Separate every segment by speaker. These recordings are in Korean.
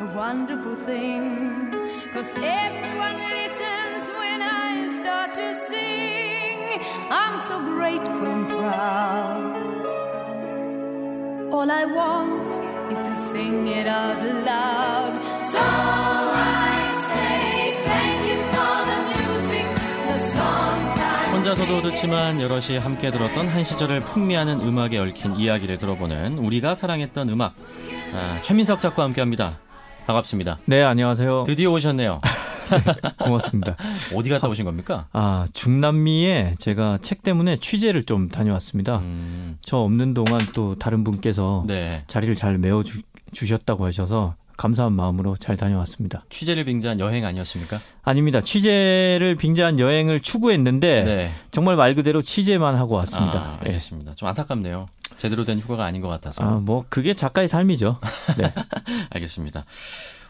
Speaker 1: a wonderful thing. Cause everyone listens when I start to sing. I'm so grateful and proud. All I want is to sing it out loud. So I say thank you for the music, the songs I
Speaker 2: 혼자서도 듣지만 여럿이 함께 들었던 한 시절을 풍미하는 음악에 얽힌 이야기를 들어보는 우리가 사랑했던 음악. 아, 최민석 작가와 함께합니다. 반갑습니다.
Speaker 3: 네, 안녕하세요.
Speaker 2: 드디어 오셨네요.
Speaker 3: 고맙습니다.
Speaker 2: 어디 갔다 오신 겁니까?
Speaker 3: 아, 중남미에 제가 책 때문에 취재를 좀 다녀왔습니다.
Speaker 2: 음,
Speaker 3: 저 없는 동안 또 다른 분께서
Speaker 2: 네.
Speaker 3: 자리를 잘 메워 주, 주셨다고 하셔서 감사한 마음으로 잘 다녀왔습니다.
Speaker 2: 취재를 빙자한 여행 아니었습니까?
Speaker 3: 아닙니다. 취재를 빙자한 여행을 추구했는데
Speaker 2: 네.
Speaker 3: 정말 말 그대로 취재만 하고 왔습니다.
Speaker 2: 아,
Speaker 3: 예.
Speaker 2: 알겠습니다. 좀 안타깝네요. 제대로 된 휴가가 아닌 것 같아서.
Speaker 3: 아, 뭐 그게 작가의 삶이죠. 네.
Speaker 2: 알겠습니다.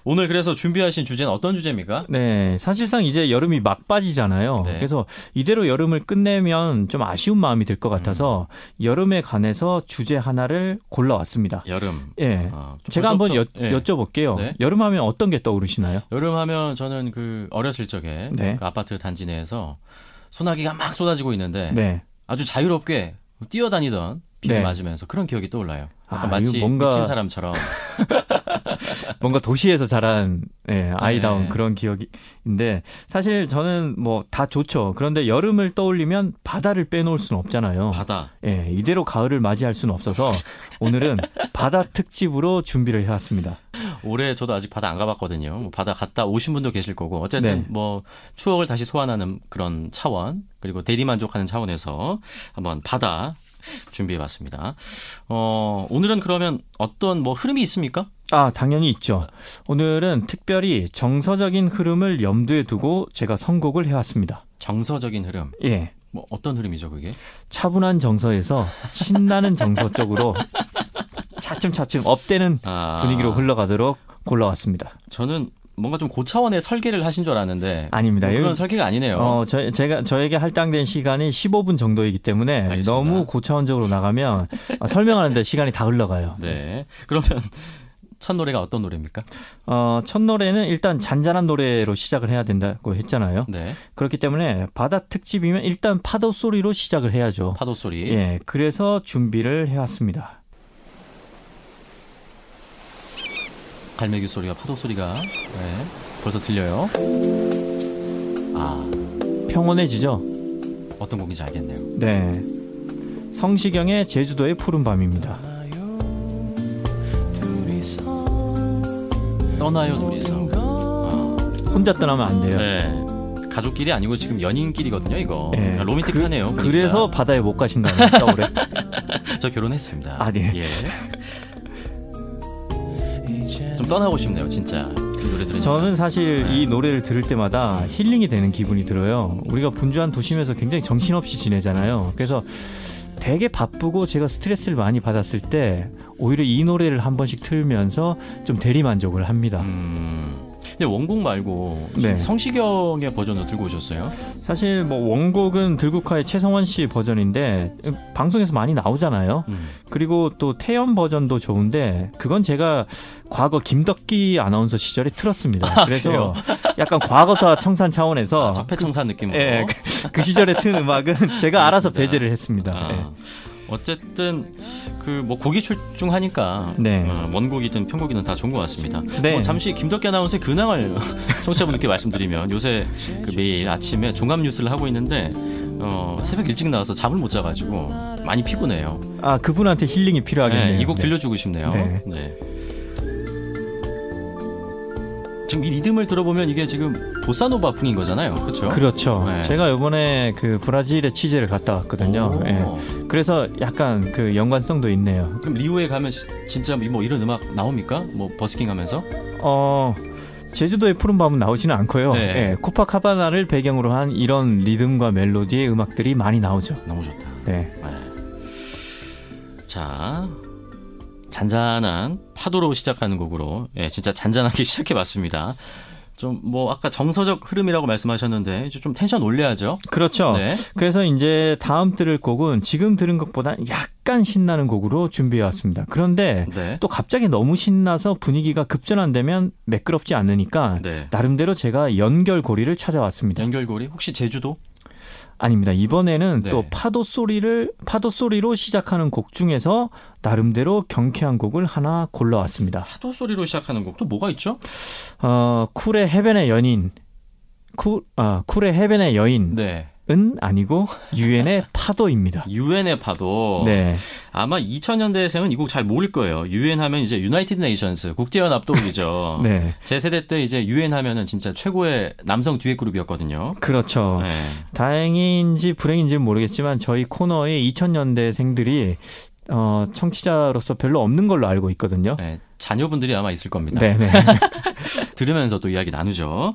Speaker 2: 오늘 그래서 준비하신 주제는 어떤 주제입니까?
Speaker 3: 네, 사실상 이제 여름이 막 빠지잖아요.
Speaker 2: 네.
Speaker 3: 그래서 이대로 여름을 끝내면 좀 아쉬운 마음이 들 것 같아서
Speaker 2: 음.
Speaker 3: 여름에 관해서 주제 하나를 골라왔습니다.
Speaker 2: 여름.
Speaker 3: 예.
Speaker 2: 아, 좀
Speaker 3: 제가 한번 여,
Speaker 2: 예.
Speaker 3: 여쭤볼게요.
Speaker 2: 네.
Speaker 3: 여름 하면 어떤 게 떠오르시나요?
Speaker 2: 여름 하면 저는 그 어렸을 적에
Speaker 3: 네.
Speaker 2: 그 아파트 단지 내에서 소나기가 막 쏟아지고 있는데
Speaker 3: 네.
Speaker 2: 아주 자유롭게 뛰어다니던 비를
Speaker 3: 네.
Speaker 2: 맞으면서 그런 기억이 떠올라요.
Speaker 3: 아,
Speaker 2: 마치
Speaker 3: 뭔가-
Speaker 2: 미친 사람처럼.
Speaker 3: 뭔가 도시에서 자란 예, 아이다운
Speaker 2: 네.
Speaker 3: 그런 기억인데 사실 저는 뭐 다 좋죠. 그런데 여름을 떠올리면 바다를 빼놓을 수는 없잖아요.
Speaker 2: 바다.
Speaker 3: 예, 이대로 가을을 맞이할 수는 없어서 오늘은 바다 특집으로 준비를 해왔습니다.
Speaker 2: 올해 저도 아직 바다 안 가봤거든요. 뭐 바다 갔다 오신 분도 계실 거고 어쨌든
Speaker 3: 네.
Speaker 2: 뭐 추억을 다시 소환하는 그런 차원 그리고 대리 만족하는 차원에서 한번 바다 준비해봤습니다. 어, 오늘은 그러면 어떤 뭐 흐름이 있습니까?
Speaker 3: 아, 당연히 있죠. 오늘은 특별히 정서적인 흐름을 염두에 두고 제가 선곡을 해왔습니다.
Speaker 2: 정서적인 흐름.
Speaker 3: 예.
Speaker 2: 뭐 어떤 흐름이죠, 그게?
Speaker 3: 차분한 정서에서 신나는 정서 쪽으로 차츰차츰 업되는
Speaker 2: 아,
Speaker 3: 분위기로 흘러가도록 골라왔습니다.
Speaker 2: 저는 뭔가 좀 고차원의 설계를 하신 줄 알았는데
Speaker 3: 아닙니다.
Speaker 2: 뭐 그런
Speaker 3: 여기-
Speaker 2: 설계가 아니네요.
Speaker 3: 어, 저, 제가, 저에게 할당된 시간이 15분 정도이기 때문에
Speaker 2: 알겠습니다.
Speaker 3: 너무 고차원적으로 나가면 아, 설명하는데 시간이 다 흘러가요.
Speaker 2: 네. 그러면 첫 노래가 어떤 노래입니까?
Speaker 3: 어, 첫 노래는 일단 잔잔한 노래로 시작을 해야 된다고 했잖아요.
Speaker 2: 네.
Speaker 3: 그렇기 때문에 바다 특집이면 일단 파도 소리로 시작을 해야죠.
Speaker 2: 파도 소리.
Speaker 3: 예, 그래서 준비를 해왔습니다.
Speaker 2: 갈매기 소리가 파도 소리가 네. 벌써 들려요. 아,
Speaker 3: 평온해지죠?
Speaker 2: 어떤 곡인지 알겠네요.
Speaker 3: 네. 성시경의 제주도의 푸른 밤입니다.
Speaker 2: 떠나요 둘이서.
Speaker 3: 혼자 떠나면 안 돼요.
Speaker 2: 네. 가족끼리 아니고 지금 연인끼리거든요, 이거.
Speaker 3: 예.
Speaker 2: 아, 로맨틱하네요.
Speaker 3: 그. 그래서 바다에 못 가신 거 아닙니까, 올해?
Speaker 2: 저 결혼했습니다.
Speaker 3: 아, 네.
Speaker 2: 예. 좀 떠나고 싶네요, 진짜. 그.
Speaker 3: 저는 사실
Speaker 2: 네.
Speaker 3: 이 노래를 들을 때마다 힐링이 되는 기분이 들어요. 우리가 분주한 도심에서 굉장히 정신없이 지내잖아요. 그래서 되게 바쁘고 제가 스트레스를 많이 받았을 때 오히려 이 노래를 한 번씩 틀면서 좀 대리 만족을 합니다.
Speaker 2: 음. 근데 원곡 말고
Speaker 3: 네.
Speaker 2: 성시경의 버전으로 들고 오셨어요?
Speaker 3: 사실 뭐 원곡은 들국화의 최성원 씨 버전인데 방송에서 많이 나오잖아요.
Speaker 2: 음.
Speaker 3: 그리고 또 태연 버전도 좋은데 그건 제가 과거 김덕기 아나운서 시절에 틀었습니다. 그래서 약간 과거사 청산 차원에서
Speaker 2: 아, 적폐 청산 느낌으로.
Speaker 3: 예, 그, 그 시절에 튼 음악은 제가 알아서 배제를 했습니다.
Speaker 2: 아,
Speaker 3: 예.
Speaker 2: 어쨌든 그 뭐 곡이 출중하니까
Speaker 3: 네.
Speaker 2: 어, 원곡이든 편곡이든 다 좋은 것 같습니다.
Speaker 3: 네.
Speaker 2: 뭐 잠시 김덕기 아나운서의 근황을 청취자분들께 말씀드리면 요새 그 매일 아침에 종합 뉴스를 하고 있는데 어, 새벽 일찍 나와서 잠을 못 자가지고 많이 피곤해요.
Speaker 3: 아 그분한테 힐링이 필요하겠네요.
Speaker 2: 네, 이곡
Speaker 3: 네.
Speaker 2: 들려주고 싶네요.
Speaker 3: 네.
Speaker 2: 네. 지금 이 리듬을 들어보면 이게 지금 보사노바 풍인 거잖아요. 그렇죠?
Speaker 3: 그렇죠.
Speaker 2: 네.
Speaker 3: 제가 이번에 그 브라질에 취재를 갔다 왔거든요.
Speaker 2: 오.
Speaker 3: 예. 그래서 약간 그 연관성도 있네요.
Speaker 2: 그럼 리우에 가면 시- 진짜 뭐 이런 음악 나옵니까? 뭐 버스킹 하면서?
Speaker 3: 어 제주도의 푸른 밤은 나오지는 않고요.
Speaker 2: 네.
Speaker 3: 예, 코파카바나를 배경으로 한 이런 리듬과 멜로디의 음악들이 많이 나오죠.
Speaker 2: 너무 좋다.
Speaker 3: 네.
Speaker 2: 네. 자, 잔잔한 파도로 시작하는 곡으로, 예, 진짜 잔잔하게 시작해 봤습니다. 좀 뭐 아까 정서적 흐름이라고 말씀하셨는데 이제 좀 텐션 올려야죠.
Speaker 3: 그렇죠.
Speaker 2: 네.
Speaker 3: 그래서 이제 다음 들을 곡은 지금 들은 것보다 약간 신나는 곡으로 준비해 왔습니다. 그런데
Speaker 2: 네.
Speaker 3: 또 갑자기 너무 신나서 분위기가 급전환되면 매끄럽지 않으니까
Speaker 2: 네.
Speaker 3: 나름대로 제가 연결고리를 찾아왔습니다.
Speaker 2: 연결고리 혹시 제주도?
Speaker 3: 아닙니다. 이번에는
Speaker 2: 네.
Speaker 3: 또 파도 소리를 파도 소리로 시작하는 곡 중에서 나름대로 경쾌한 곡을 하나 골라왔습니다.
Speaker 2: 파도 소리로 시작하는 곡 또 뭐가 있죠?
Speaker 3: 어, 쿨의 해변의 연인. 쿨, 아, 쿨의 해변의 여인 은
Speaker 2: 네.
Speaker 3: 아니고 유엔의 파도입니다.
Speaker 2: 유엔의 파도.
Speaker 3: 네.
Speaker 2: 아마 2000년대생은 이 곡 잘 모를 거예요. 유엔 하면 이제 United Nations 국제연합 독이죠.
Speaker 3: 네.
Speaker 2: 제 세대 때 이제 유엔 하면은 진짜 최고의 남성 듀엣 그룹이었거든요.
Speaker 3: 그렇죠.
Speaker 2: 네.
Speaker 3: 다행인지 불행인지는 모르겠지만 저희 코너에 2000년대생들이 어, 청취자로서 별로 없는 걸로 알고 있거든요.
Speaker 2: 네, 자녀분들이 아마 있을 겁니다.
Speaker 3: 네, 네.
Speaker 2: 들으면서 또 이야기 나누죠.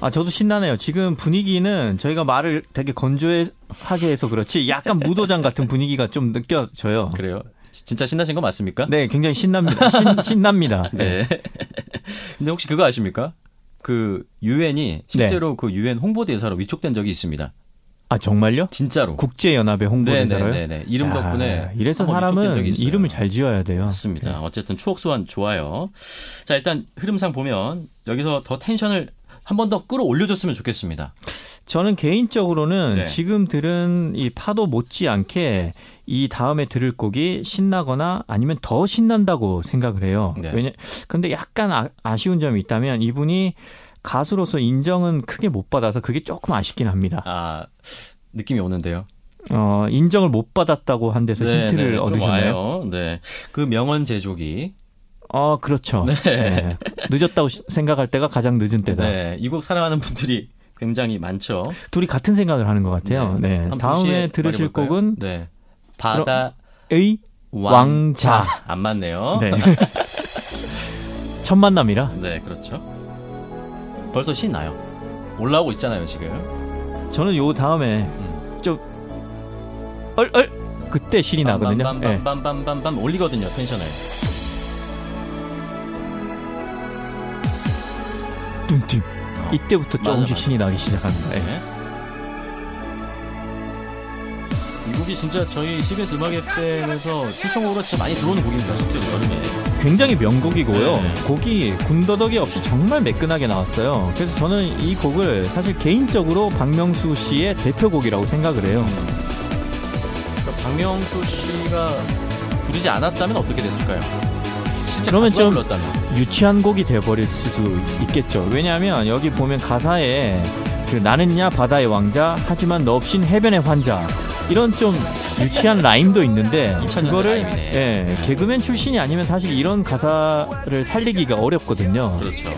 Speaker 4: 아,
Speaker 3: 저도 신나네요. 지금 분위기는 저희가 말을 되게 건조하게 해서 그렇지 약간 무도장 같은 분위기가 좀 느껴져요.
Speaker 2: 그래요. 진짜 신나신 거 맞습니까?
Speaker 3: 네, 굉장히 신납니다. 신, 신납니다. 네.
Speaker 2: 네. 근데 혹시 그거 아십니까? 그 유엔이 실제로 그 유엔 홍보대사로 위촉된 적이 있습니다.
Speaker 3: 아, 정말요?
Speaker 2: 진짜로.
Speaker 3: 국제연합의 홍보대사로요?
Speaker 2: 네네네. 이름
Speaker 3: 야,
Speaker 2: 덕분에
Speaker 3: 이래서
Speaker 2: 한번 위촉된 적이
Speaker 3: 사람은. 이름을 잘 지어야 돼요.
Speaker 2: 맞습니다. 어쨌든 추억 소환 좋아요. 자, 일단 흐름상 보면 여기서 더 텐션을 한 번 더 끌어올려줬으면 좋겠습니다.
Speaker 3: 저는 개인적으로는
Speaker 2: 네.
Speaker 3: 지금 들은 이 파도 못지않게 이 다음에 들을 곡이 신나거나 아니면 더 신난다고 생각을 해요.
Speaker 2: 네.
Speaker 3: 왜냐 근데 약간 아, 쉬운 점이 있다면 이분이 가수로서 인정은 크게 못 받아서 그게 조금 아쉽긴 합니다.
Speaker 2: 아, 느낌이 오는데요.
Speaker 3: 어, 인정을 못 받았다고 한 데서 힌트를
Speaker 2: 좀
Speaker 3: 얻으셨나요?
Speaker 2: 네. 그 명언 제조기.
Speaker 3: 어, 그렇죠.
Speaker 2: 네.
Speaker 3: 네. 늦었다고 시- 생각할 때가 가장 늦은 때다.
Speaker 2: 네. 이 곡 사랑하는 분들이 굉장히 많죠.
Speaker 3: 둘이 같은 생각을 하는 것 같아요. 네.
Speaker 2: 한번
Speaker 3: 다음에 들으실
Speaker 2: 말해볼까요?
Speaker 3: 곡은
Speaker 2: 네. 바다
Speaker 3: 의
Speaker 2: 왕자.
Speaker 3: 왕자.
Speaker 2: 안 맞네요.
Speaker 3: 네. 첫 만남이라
Speaker 2: 네, 그렇죠. 벌써 신 나요. 올라오고 있잖아요, 지금.
Speaker 3: 저는 요 다음에
Speaker 2: 음.
Speaker 3: 좀 얼얼 그때 신이 나거든요. 네.
Speaker 2: 빰빰빰빰빰빰 올리거든요, 텐션을.
Speaker 3: 뚱뚱.
Speaker 2: 어.
Speaker 3: 이때부터 조금씩
Speaker 2: 맞아,
Speaker 3: 신이 나기. 시작합니다. 네.
Speaker 2: 네. 이 곡이 진짜 저희 CBS 음악 FM에서 시청곡으로 진짜 많이 들어오는 곡입니다, 실제로 여름에.
Speaker 3: 굉장히 명곡이고요.
Speaker 2: 네.
Speaker 3: 곡이 군더더기 없이 정말 매끈하게 나왔어요. 그래서 저는 이 곡을 사실 개인적으로 박명수 씨의 대표곡이라고 생각을 해요.
Speaker 2: 그러니까 박명수 씨가 부르지 않았다면 어떻게 됐을까요? 실제
Speaker 3: 그러면 좀-
Speaker 2: 불렀다면.
Speaker 3: 유치한 곡이 되어버릴 수도 있겠죠. 왜냐하면 여기 보면 가사에 그 나는야 바다의 왕자 하지만 너 없인 해변의 환자 이런 좀 유치한 라임도 있는데
Speaker 2: 2000 년대
Speaker 3: 그거를
Speaker 2: 라임이네.
Speaker 3: 예,
Speaker 2: 네.
Speaker 3: 개그맨 출신이 아니면 사실 이런 가사를 살리기가 어렵거든요.
Speaker 2: 그렇죠.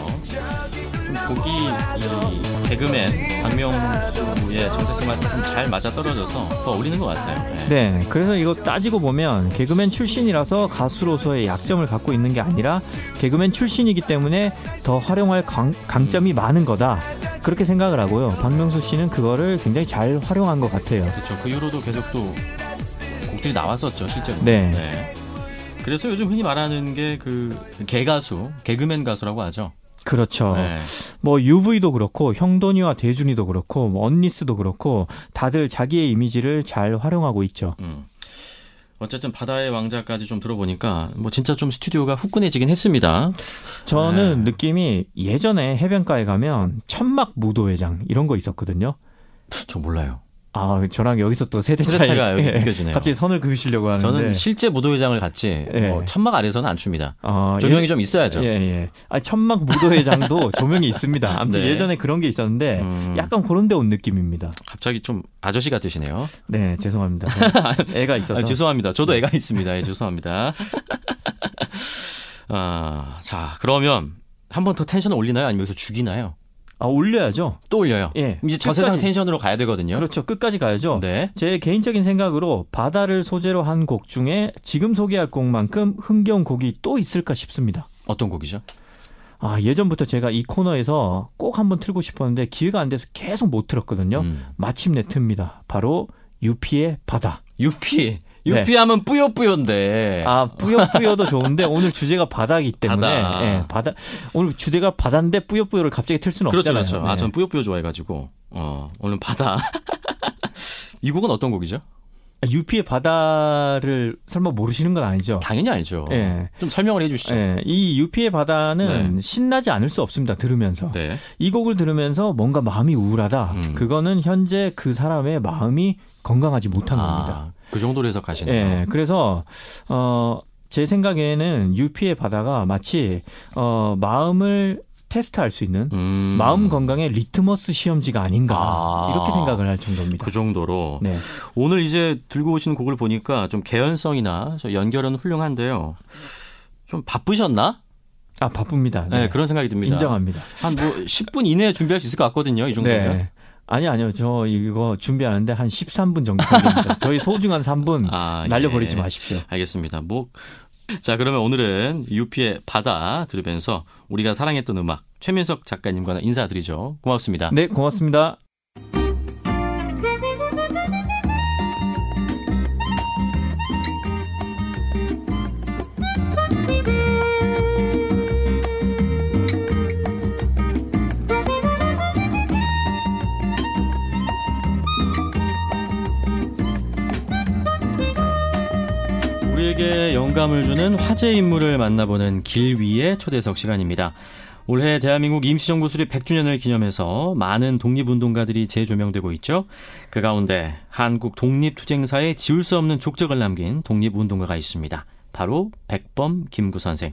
Speaker 2: 좀 곡이 이 개그맨 박명수의 정체성과 좀잘 맞아 떨어져서 더 어울리는 것 같아요. 네.
Speaker 3: 네, 그래서 이거 따지고 보면 개그맨 출신이라서 가수로서의 약점을 갖고 있는 게 아니라 개그맨 출신이기 때문에 더 활용할 강, 강점이 많은 거다. 그렇게 생각을 하고요. 박명수 씨는 그거를 굉장히 잘 활용한 것 같아요.
Speaker 2: 그렇죠. 그 이후로도 계속 또 곡들이 나왔었죠, 실제로.
Speaker 3: 네.
Speaker 2: 그래서 요즘 흔히 말하는 게 그 개가수, 개그맨 가수라고 하죠.
Speaker 3: 그렇죠.
Speaker 2: 네.
Speaker 3: 뭐 UV도 그렇고 형돈이와 대준이도 그렇고 뭐 언니스도 그렇고 다들 자기의 이미지를 잘 활용하고 있죠.
Speaker 2: 음. 어쨌든 바다의 왕자까지 좀 들어보니까 뭐 진짜 좀 스튜디오가 후끈해지긴 했습니다.
Speaker 3: 저는
Speaker 2: 네.
Speaker 3: 느낌이 예전에 해변가에 가면 천막 무도회장 이런 거 있었거든요.
Speaker 2: 저 몰라요.
Speaker 3: 아, 저랑 여기서 또 세대 차이
Speaker 2: 세대 차이가 여기
Speaker 3: 예,
Speaker 2: 느껴지네요.
Speaker 3: 갑자기 선을 그으시려고 하는데
Speaker 2: 저는 실제 무도회장을 갔지
Speaker 3: 예.
Speaker 2: 뭐 천막 아래서는 안 춥니다.
Speaker 3: 어,
Speaker 2: 조명이 좀 있어야죠.
Speaker 3: 예, 예. 아, 천막 무도회장도 조명이 있습니다. 아무튼
Speaker 2: 네.
Speaker 3: 예전에 그런 게 있었는데
Speaker 2: 음.
Speaker 3: 약간 그런 데 온 느낌입니다.
Speaker 2: 갑자기 좀 아저씨 같으시네요.
Speaker 3: 네, 죄송합니다. 애가 있어서.
Speaker 2: 아, 죄송합니다. 저도 애가 있습니다. 예, 죄송합니다. 아, 자, 그러면 한 번 더 텐션을 올리나요? 아니면 여기서 죽이나요?
Speaker 3: 아 올려야죠.
Speaker 2: 또 올려요.
Speaker 3: 예.
Speaker 2: 이제 저 세상
Speaker 3: 끝까지.
Speaker 2: 텐션으로 가야 되거든요.
Speaker 3: 그렇죠. 끝까지 가야죠.
Speaker 2: 네.
Speaker 3: 제 개인적인 생각으로 바다를 소재로 한 곡 중에 지금 소개할 곡만큼 흥겨운 곡이 또 있을까 싶습니다.
Speaker 2: 어떤 곡이죠?
Speaker 3: 아 예전부터 제가 이 코너에서 꼭 한번 틀고 싶었는데 기회가 안 돼서 계속 못 틀었거든요.
Speaker 2: 음.
Speaker 3: 마침내 틉니다. 바로 유피의 바다.
Speaker 2: 유피. 유피 하면 뿌요뿌요인데.
Speaker 3: 아 뿌요뿌요도 좋은데 오늘 주제가 바다이기 때문에
Speaker 2: 바다.
Speaker 3: 예, 바다 오늘 주제가 바다인데 뿌요뿌요를 갑자기 틀 수는
Speaker 2: 그렇죠,
Speaker 3: 없잖아요.
Speaker 2: 그렇죠. 아,
Speaker 3: 네.
Speaker 2: 전 뿌요뿌요 좋아해가지고. 어, 오늘 바다. 이 곡은 어떤 곡이죠?
Speaker 3: 유피의 바다를 설마 모르시는 건 아니죠?
Speaker 2: 당연히 알죠.
Speaker 3: 예.
Speaker 2: 좀 설명을 해주시죠.
Speaker 3: 예, 이 유피의 바다는
Speaker 2: 네.
Speaker 3: 신나지 않을 수 없습니다. 들으면서
Speaker 2: 네.
Speaker 3: 이 곡을 들으면서 뭔가 마음이 우울하다.
Speaker 2: 음.
Speaker 3: 그거는 현재 그 사람의 마음이 건강하지 못한 겁니다.
Speaker 2: 아, 그 정도로 해석하시네요.
Speaker 3: 예, 그래서 어, 제 생각에는 유피의 바다가 마치 어, 마음을 테스트할 수 있는
Speaker 2: 음.
Speaker 3: 마음 건강의 리트머스 시험지가 아닌가
Speaker 2: 아.
Speaker 3: 이렇게 생각을 할 정도입니다.
Speaker 2: 그 정도로.
Speaker 3: 네.
Speaker 2: 오늘 이제 들고 오신 곡을 보니까 좀 개연성이나 저 연결은 훌륭한데요. 좀 바쁘셨나?
Speaker 3: 아 바쁩니다.
Speaker 2: 네,
Speaker 3: 네.
Speaker 2: 그런 생각이 듭니다.
Speaker 3: 인정합니다.
Speaker 2: 한 뭐 10분 이내에 준비할 수 있을 것 같거든요. 이 정도면.
Speaker 3: 네. 아니 아니요. 저 이거 준비하는데 한 13분 정도 걸립니다. 저희 소중한 3분
Speaker 2: 아,
Speaker 3: 날려버리지
Speaker 2: 예.
Speaker 3: 마십시오.
Speaker 2: 알겠습니다. 뭐. 자, 그러면 오늘은 유피의 바다 들으면서 우리가 사랑했던 음악 최민석 작가님과 인사드리죠. 고맙습니다.
Speaker 3: 네, 고맙습니다.
Speaker 2: 영감을 주는 화제 인물을 만나보는 길 위의 초대석 시간입니다. 올해 대한민국 임시정부 수립 100주년을 기념해서 많은 독립운동가들이 재조명되고 있죠. 그 가운데 한국 독립투쟁사에 지울 수 없는 족적을 남긴 독립운동가가 있습니다. 바로 백범 김구 선생.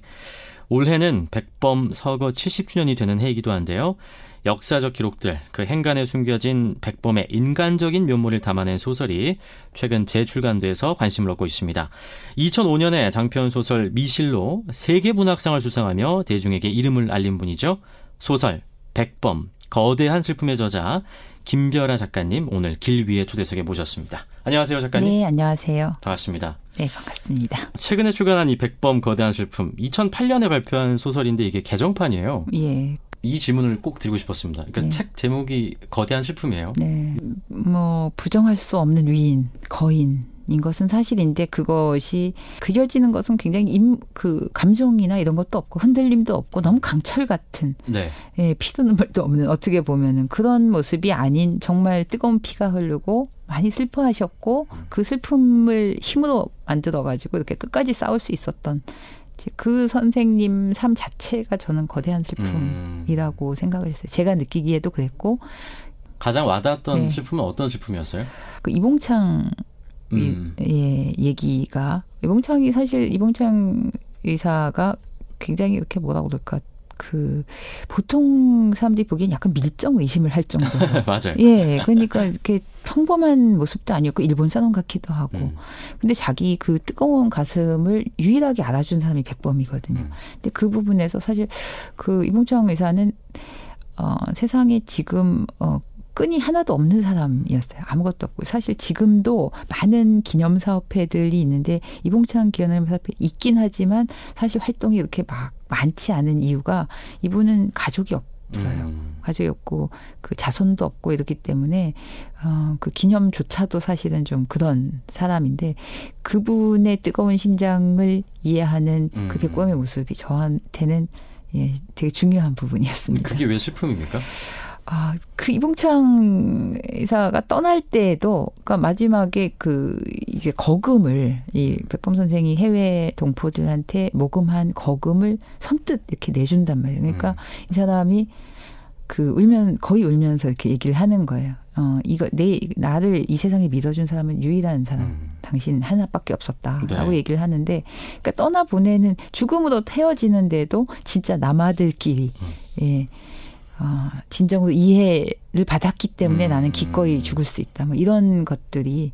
Speaker 2: 올해는 백범 서거 70주년이 되는 해이기도 한데요. 역사적 기록들, 그 행간에 숨겨진 백범의 인간적인 면모를 담아낸 소설이 최근 재출간돼서 관심을 얻고 있습니다. 2005년에 장편 소설 미실로 세계 문학상을 수상하며 대중에게 이름을 알린 분이죠. 소설 백범 거대한 슬픔의 저자 김별아 작가님 오늘 길 위의 초대석에 모셨습니다. 안녕하세요 작가님.
Speaker 5: 네, 안녕하세요.
Speaker 2: 반갑습니다.
Speaker 5: 네, 반갑습니다.
Speaker 2: 최근에 출간한 이 백범 거대한 슬픔 2008년에 발표한 소설인데 이게 개정판이에요.
Speaker 5: 예,
Speaker 2: 이 질문을 꼭 드리고 싶었습니다. 그러니까
Speaker 5: 네.
Speaker 2: 책 제목이 거대한 슬픔이에요.
Speaker 5: 네. 뭐, 부정할 수 없는 위인, 거인. 인 것은 사실인데 그것이 그려지는 것은 굉장히 임, 그 감정이나 이런 것도 없고 흔들림도 없고 너무 강철 같은
Speaker 2: 네.
Speaker 5: 예, 피도 눈물도 없는 어떻게 보면은 그런 모습이 아닌 정말 뜨거운 피가 흐르고 많이 슬퍼하셨고 그 슬픔을 힘으로 만들어 가지고 이렇게 끝까지 싸울 수 있었던 그 선생님 삶 자체가 저는 거대한
Speaker 2: 음.
Speaker 5: 슬픔이라고 생각을 했어요. 제가 느끼기에도 그랬고
Speaker 2: 가장 와닿았던
Speaker 5: 네.
Speaker 2: 슬픔은 어떤 슬픔이었어요?
Speaker 5: 그 이봉창
Speaker 2: 음.
Speaker 5: 예, 얘기가 이봉창이 사실 이봉창 의사가 굉장히 이렇게 뭐라 그럴까 그 보통 사람들이 보기엔 약간 밀정 의심을 할 정도로
Speaker 2: 맞아요.
Speaker 5: 예, 그러니까 이렇게 평범한 모습도 아니었고 일본 사람 같기도 하고.
Speaker 2: 음.
Speaker 5: 근데 자기 그 뜨거운 가슴을 유일하게 알아준 사람이 백범이거든요.
Speaker 2: 음.
Speaker 5: 근데 그 부분에서 사실 그 이봉창 의사는 어 세상에 지금 어 끈이 하나도 없는 사람이었어요. 아무것도 없고 사실 지금도 많은 기념 사업회들이 있는데 이봉창 기념 사업회 있긴 하지만 사실 활동이 이렇게 막 많지 않은 이유가 이분은 가족이 없어요.
Speaker 2: 음.
Speaker 5: 가족이 없고 그 자손도 없고 이렇기 때문에 어, 그 기념조차도 사실은 좀 그런 사람인데 그분의 뜨거운 심장을 이해하는
Speaker 2: 음.
Speaker 5: 그 백범의 모습이 저한테는 예, 되게 중요한 부분이었습니다.
Speaker 2: 그게 왜 슬픔입니까?
Speaker 5: 아, 그 이봉창 의사가 떠날 때에도, 그러니까 마지막에 그, 이제 거금을, 이 백범 선생이 해외 동포들한테 모금한 거금을 선뜻 이렇게 내준단 말이에요. 그러니까
Speaker 2: 음.
Speaker 5: 이 사람이 그 울면, 거의 울면서 이렇게 얘기를 하는 거예요. 어, 이거, 내, 나를 이 세상에 믿어준 사람은 유일한 사람.
Speaker 2: 음.
Speaker 5: 당신 하나밖에 없었다라고
Speaker 2: 네.
Speaker 5: 얘기를 하는데 그러니까 떠나 보내는 죽음으로 헤어지는데도 진짜 남아들끼리
Speaker 2: 음.
Speaker 5: 예. 아, 진정으로 이해를 받았기 때문에
Speaker 2: 음.
Speaker 5: 나는 기꺼이 죽을 수 있다. 뭐 이런 것들이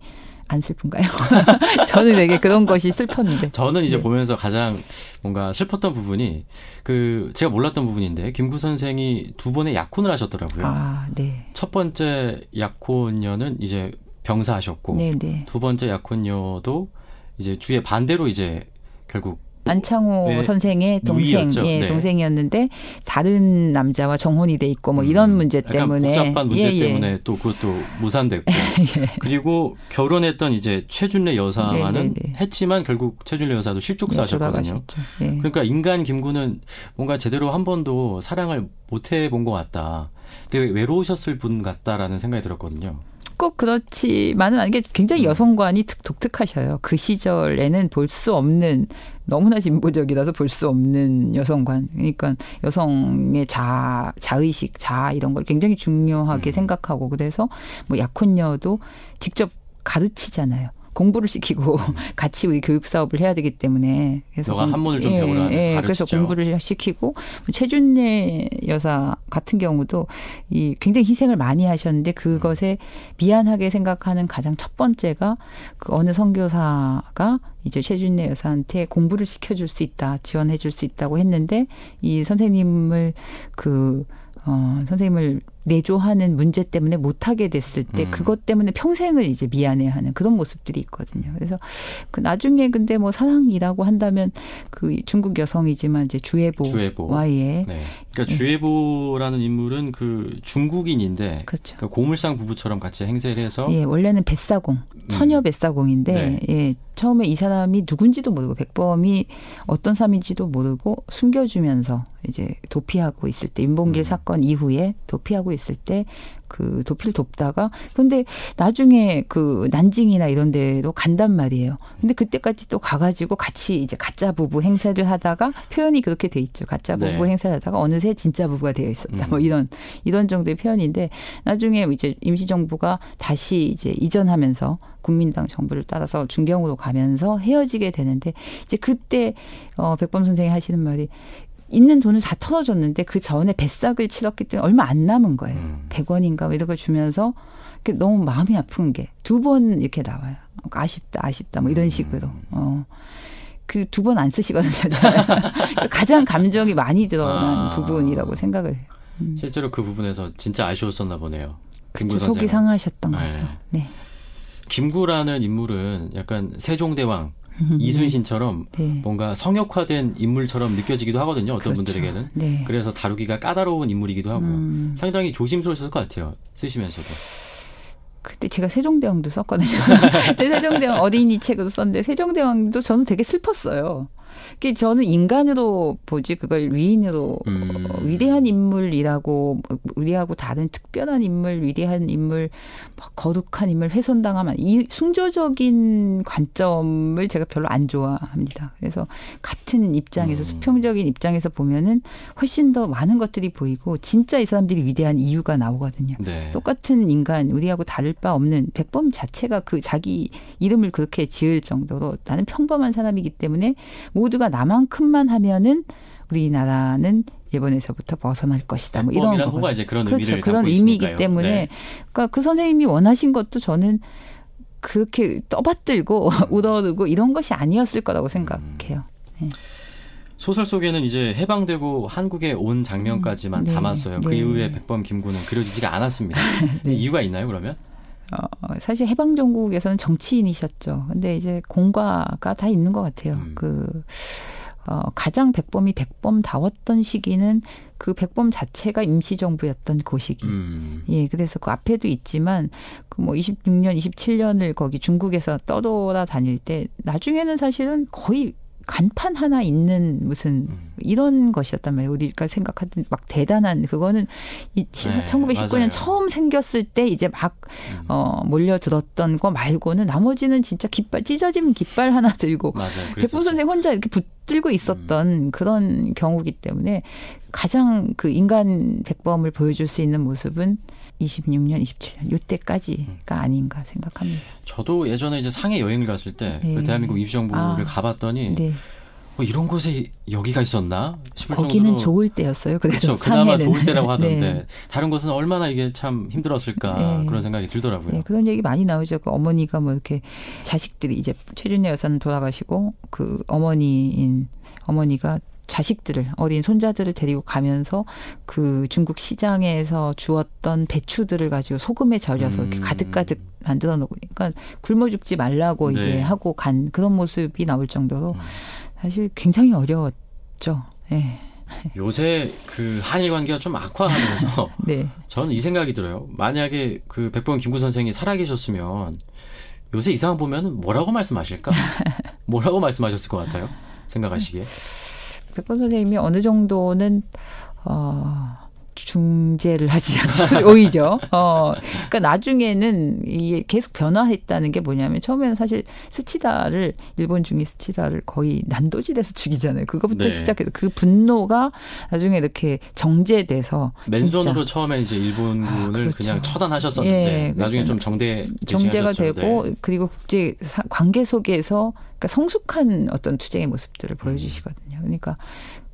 Speaker 5: 안 슬픈가요? 저는 되게 그런 것이 슬펐는데.
Speaker 2: 저는 이제
Speaker 5: 네.
Speaker 2: 보면서 가장 뭔가 슬펐던 부분이 그 제가 몰랐던 부분인데 김구 선생이 두 번의 약혼을 하셨더라고요.
Speaker 5: 아, 네.
Speaker 2: 첫 번째 약혼녀는 이제 병사하셨고
Speaker 5: 네, 네.
Speaker 2: 두 번째 약혼녀도 이제 주의 반대로 이제 결국
Speaker 5: 안창호
Speaker 2: 네,
Speaker 5: 선생의 동생. 예,
Speaker 2: 네.
Speaker 5: 동생이었는데 다른 남자와 정혼이 돼 있고 뭐 이런
Speaker 2: 음,
Speaker 5: 문제 때문에
Speaker 2: 복잡한 문제
Speaker 5: 예, 예.
Speaker 2: 때문에 또 그것도 무산됐고
Speaker 5: 예.
Speaker 2: 그리고 결혼했던 이제 최준래 여사와는
Speaker 5: 네, 네, 네.
Speaker 2: 했지만 결국 최준래 여사도
Speaker 5: 네,
Speaker 2: 실족사하셨거든요.
Speaker 5: 돌아가셨죠. 예.
Speaker 2: 그러니까 인간 김구는 뭔가 제대로 한 번도 사랑을 못 해본 것 같다. 되게 외로우셨을 분 같다라는 생각이 들었거든요.
Speaker 5: 꼭 그렇지만은 않은 게 굉장히
Speaker 2: 음.
Speaker 5: 여성관이 특- 독특하셔요. 그 시절에는 볼 수 없는 너무나 진보적이라서 볼 수 없는 여성관. 그러니까 여성의 자 자의식, 자 이런 걸 굉장히 중요하게
Speaker 2: 음.
Speaker 5: 생각하고 그래서 뭐 약혼녀도 직접 가르치잖아요. 공부를 시키고 같이 우리 교육 사업을 해야 되기 때문에 그래서
Speaker 2: 음. 너가
Speaker 5: 공-
Speaker 2: 한문을 좀 배우라 하면서
Speaker 5: 그래서. 공부를 시키고 최준예 여사 같은 경우도 이 굉장히 희생을 많이 하셨는데 그것에 미안하게 생각하는 가장 첫 번째가 그 어느 선교사가 이제 최준예 여사한테 공부를 시켜줄 수 있다 지원해줄 수 있다고 했는데 이 선생님을 그 어, 선생님을 내조하는 문제 때문에 못하게 됐을 때
Speaker 2: 음.
Speaker 5: 그것 때문에 평생을 이제 미안해하는 그런 모습들이 있거든요. 그래서 그 나중에 근데 뭐 사랑이라고 한다면 그 중국 여성이지만 이제
Speaker 2: 주애보.
Speaker 5: 주애보와의
Speaker 2: 네. 그러니까 주애보라는 인물은 그 중국인인데
Speaker 5: 그렇죠.
Speaker 2: 그 고물상 부부처럼 같이 행세를 해서
Speaker 5: 예, 원래는 뱃사공, 처녀 뱃사공인데,
Speaker 2: 네.
Speaker 5: 예, 처음에 이 사람이 누군지도 모르고, 백범이 어떤 사람인지도 모르고 숨겨주면서 이제 도피하고 있을 때, 윤봉길
Speaker 2: 음.
Speaker 5: 사건 이후에 도피하고 있을 때, 그 도피를 돕다가, 근데 나중에 그 난징이나 이런 데로 간단 말이에요. 근데 그때까지 또 가가지고 같이 이제 가짜 부부 행세를 하다가, 표현이 그렇게 돼 있죠. 가짜 부부
Speaker 2: 네.
Speaker 5: 행세를 하다가 어느새 진짜 부부가 되어 있었다.
Speaker 2: 음.
Speaker 5: 뭐 이런, 이런 정도의 표현인데, 나중에 이제 임시정부가 다시 이제 이전하면서 국민당 정부를 따라서 중경으로 가면서 헤어지게 되는데 이제 그때 어 백범 선생이 하시는 말이 있는 돈을 다 털어줬는데 그 전에 뱃삭을 치렀기 때문에 얼마 안 남은 거예요.
Speaker 2: 음.
Speaker 5: 100원인가 뭐 이런 걸 주면서 너무 마음이 아픈 게 두 번 이렇게 나와요. 아쉽다, 아쉽다 뭐 이런
Speaker 2: 음.
Speaker 5: 식으로. 어. 그 두 번 안 쓰시거든요. 저는. 가장 감정이 많이 드러난
Speaker 2: 아.
Speaker 5: 부분이라고 생각을 해요. 음.
Speaker 2: 실제로 그 부분에서 진짜 아쉬웠었나 보네요.
Speaker 5: 그쵸, 속이. 상하셨던
Speaker 2: 네.
Speaker 5: 거죠. 네.
Speaker 2: 김구라는 인물은 약간 세종대왕 이순신처럼
Speaker 5: 네.
Speaker 2: 뭔가 성역화된 인물처럼 느껴지기도 하거든요. 어떤
Speaker 5: 그렇죠.
Speaker 2: 분들에게는.
Speaker 5: 네.
Speaker 2: 그래서 다루기가 까다로운 인물이기도 하고요.
Speaker 5: 음.
Speaker 2: 상당히 조심스러웠을 것 같아요. 쓰시면서도.
Speaker 5: 그때 제가 세종대왕도 썼거든요. 세종대왕 어린이 책으로 썼는데 세종대왕도 저는 되게 슬펐어요. 그 저는 인간으로 보지 그걸 위인으로
Speaker 2: 음.
Speaker 5: 어, 위대한 인물이라고 우리하고 다른 특별한 인물, 위대한 인물, 막 거룩한 인물, 훼손당하면 이 숭조적인 관점을 제가 별로 안 좋아합니다. 그래서 같은 입장에서
Speaker 2: 음.
Speaker 5: 수평적인 입장에서 보면은 훨씬 더 많은 것들이 보이고 진짜 이 사람들이 위대한 이유가 나오거든요.
Speaker 2: 네.
Speaker 5: 똑같은 인간 우리하고 다를 바 없는 백범 자체가 그 자기 이름을 그렇게 지을 정도로 나는 평범한 사람이기 때문에 모두가 나만큼만 하면은 우리나라는 일본에서부터 벗어날 것이다. 뭐 이런
Speaker 2: 백범이란
Speaker 5: 거.
Speaker 2: 호가 이제 그런
Speaker 5: 그렇죠.
Speaker 2: 의미를
Speaker 5: 그런 의미이기
Speaker 2: 있으니까요.
Speaker 5: 때문에
Speaker 2: 네.
Speaker 5: 그러니까 그 선생님이 원하신 것도 저는 그렇게 떠받들고 우러르고 이런 것이 아니었을 거라고 생각해요.
Speaker 2: 소설 속에는 이제 해방되고 한국에 온 장면까지만
Speaker 5: 음, 네,
Speaker 2: 담았어요. 그
Speaker 5: 네.
Speaker 2: 이후에 백범 김구는 그려지지가 않았습니다.
Speaker 5: 네.
Speaker 2: 이유가 있나요, 그러면?
Speaker 5: 어, 사실 해방 정국에서는 정치인이셨죠. 근데 이제 공과가 다 있는 것 같아요.
Speaker 2: 음.
Speaker 5: 그 어, 가장 백범이 백범다웠던 시기는 그 백범 자체가 임시정부였던 그 시기.
Speaker 2: 음.
Speaker 5: 예, 그래서 그 앞에도 있지만 그 뭐 26년, 27년을 거기 중국에서 떠돌아 다닐 때 나중에는 사실은 거의 간판 하나 있는 무슨
Speaker 2: 음.
Speaker 5: 이런 것이었단 말이에요. 우리가 생각하던 막 대단한 그거는 이
Speaker 2: 네,
Speaker 5: 1919년
Speaker 2: 맞아요.
Speaker 5: 처음 생겼을 때 이제 막
Speaker 2: 음.
Speaker 5: 어, 몰려들었던 거 말고는 나머지는 진짜 깃발 찢어진 깃발 하나 들고. 백범. 선생 혼자 이렇게 붙들고 있었던
Speaker 2: 음.
Speaker 5: 그런 경우기 때문에 가장 그 인간 백범을 보여줄 수 있는 모습은 26년, 27년 요때까지가 아닌가 생각합니다.
Speaker 2: 저도 예전에 이제 상해 여행을 갔을 때
Speaker 5: 네.
Speaker 2: 그 대한민국 임시정부를
Speaker 5: 아,
Speaker 2: 가봤더니
Speaker 5: 네.
Speaker 2: 어, 이런 곳에 여기가 있었나 싶을
Speaker 5: 거기는
Speaker 2: 정도로
Speaker 5: 좋을 때였어요.
Speaker 2: 그렇죠. 그나마. 좋을 때라고 하던데
Speaker 5: 네.
Speaker 2: 다른 곳은 얼마나 이게 참 힘들었을까
Speaker 5: 네.
Speaker 2: 그런 생각이 들더라고요.
Speaker 5: 네, 그런 얘기 많이 나오죠. 그 어머니가 뭐 이렇게 자식들이 이제 최준혜 여사는 돌아가시고 그 어머니인 어머니가 자식들을 어린 손자들을 데리고 가면서 그 중국 시장에서 주었던 배추들을 가지고 소금에 절여서 이렇게
Speaker 2: 음.
Speaker 5: 가득가득 만들어 놓고 그러니까 굶어 죽지 말라고
Speaker 2: 네.
Speaker 5: 이제 하고 간 그런 모습이 나올 정도로
Speaker 2: 음.
Speaker 5: 사실 굉장히 어려웠죠. 예.
Speaker 2: 요새 그 한일 관계가 좀 악화하면서
Speaker 5: 네.
Speaker 2: 저는 이 생각이 들어요. 만약에 그 백범 김구 선생이 살아계셨으면 요새 이 상황 보면 뭐라고 말씀하실까? 뭐라고 말씀하셨을 것 같아요? 생각하시기에.
Speaker 5: 백범 선생님이 어느 정도는 어 중재를 하지 않죠. 오히려. 어, 그러니까 나중에는 이게 계속 변화했다는 게 뭐냐면 처음에는 사실 스치다를 일본 중위 스치다를 거의 난도질해서 죽이잖아요. 그거부터
Speaker 2: 네.
Speaker 5: 시작해서 그 분노가 나중에 이렇게 정제돼서
Speaker 2: 맨손으로 처음에 이제 일본군을
Speaker 5: 아, 그렇죠.
Speaker 2: 그냥 처단하셨었는데
Speaker 5: 예,
Speaker 2: 나중에
Speaker 5: 그렇죠.
Speaker 2: 좀 정대
Speaker 5: 정제가. 되고
Speaker 2: 네.
Speaker 5: 그리고 국제 사- 관계 속에서 그러니까 성숙한 어떤 투쟁의 모습들을 보여주시거든요. 그러니까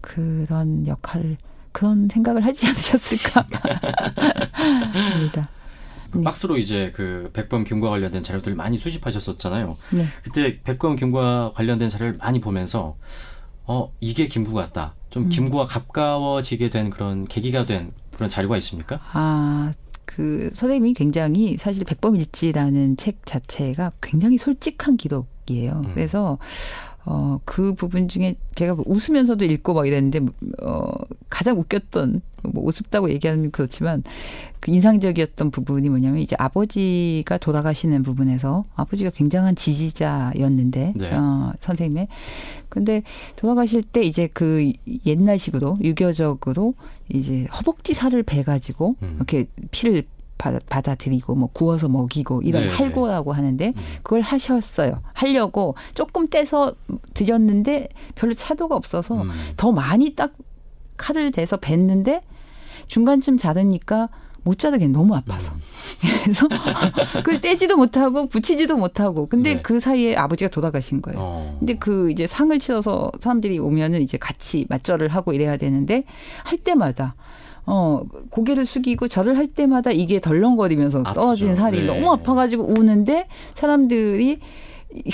Speaker 5: 그런 역할을 그런 생각을 하지 않으셨을까 합니다.
Speaker 2: 그 박스로 이제 그 백범 김과 관련된 자료들 많이 수집하셨었잖아요.
Speaker 5: 네.
Speaker 2: 그때 백범 김과 관련된 자료를 많이 보면서 어 이게 김구 같다. 좀
Speaker 5: 음.
Speaker 2: 김구와 가까워지게 된 그런 계기가 된 그런 자료가 있습니까?
Speaker 5: 아, 그 선생님이 굉장히 사실 백범일지라는 책 자체가 굉장히 솔직한 기록이에요.
Speaker 2: 음.
Speaker 5: 그래서 어, 그 부분 중에 제가 뭐 웃으면서도 읽고 막 이랬는데, 어, 가장 웃겼던, 뭐 우습다고 얘기하면 그렇지만, 그 인상적이었던 부분이 뭐냐면, 이제 아버지가 돌아가시는 부분에서, 아버지가 굉장한 지지자였는데,
Speaker 2: 네.
Speaker 5: 어, 선생님의. 근데 돌아가실 때 이제 그 옛날식으로, 유교적으로, 이제 허벅지 살을 베가지고,
Speaker 2: 음.
Speaker 5: 이렇게 피를 받아, 받아 들이고 뭐 구워서 먹이고 이런
Speaker 2: 네,
Speaker 5: 할고라고 하는데
Speaker 2: 음.
Speaker 5: 그걸 하셨어요. 하려고 조금 떼서 드렸는데 별로 차도가 없어서
Speaker 2: 음.
Speaker 5: 더 많이 딱 칼을 대서 뱉는데 중간쯤 자르니까 못 자르게 너무 아파서
Speaker 2: 음.
Speaker 5: 그래서 그걸 떼지도 못하고 붙이지도 못하고 근데
Speaker 2: 네.
Speaker 5: 그 사이에 아버지가 돌아가신 거예요.
Speaker 2: 어.
Speaker 5: 근데 그 이제 상을 치러서 사람들이 오면은 이제 같이 맞절을 하고 이래야 되는데 할 때마다 어 고개를 숙이고 절을 할 때마다 이게 덜렁거리면서
Speaker 2: 아프죠.
Speaker 5: 떨어진 살이
Speaker 2: 네.
Speaker 5: 너무 아파가지고 우는데 사람들이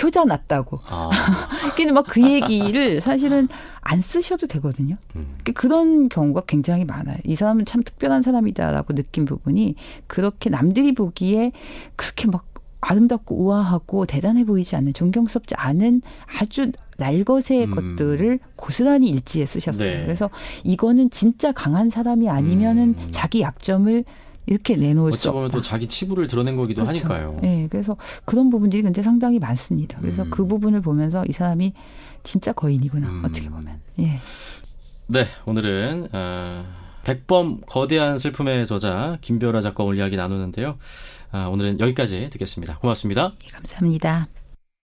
Speaker 5: 효자 났다고.
Speaker 2: 아,
Speaker 5: 근데 막 그 얘기를 사실은 안 쓰셔도 되거든요.
Speaker 2: 음.
Speaker 5: 그런 경우가 굉장히 많아요. 이 사람은 참 특별한 사람이다라고 느낀 부분이 그렇게 남들이 보기에 그렇게 막 아름답고 우아하고 대단해 보이지 않는 존경스럽지 않은 아주 날것의
Speaker 2: 음.
Speaker 5: 것들을 고스란히 일지에 쓰셨어요.
Speaker 2: 네.
Speaker 5: 그래서 이거는 진짜 강한 사람이 아니면은
Speaker 2: 음.
Speaker 5: 자기 약점을 이렇게 내놓을 수 없다.
Speaker 2: 또 자기 치부를 드러낸 거기도
Speaker 5: 그렇죠.
Speaker 2: 하니까요.
Speaker 5: 네, 그래서 그런 부분들이 근데 상당히 많습니다. 그래서
Speaker 2: 음.
Speaker 5: 그 부분을 보면서 이 사람이 진짜 거인이구나
Speaker 2: 음.
Speaker 5: 어떻게 보면. 예.
Speaker 2: 네, 오늘은 어, 백범 거대한 슬픔의 저자 김별아 작가 오늘 이야기 나누는데요. 아, 오늘은 여기까지 듣겠습니다. 고맙습니다.
Speaker 5: 예, 감사합니다.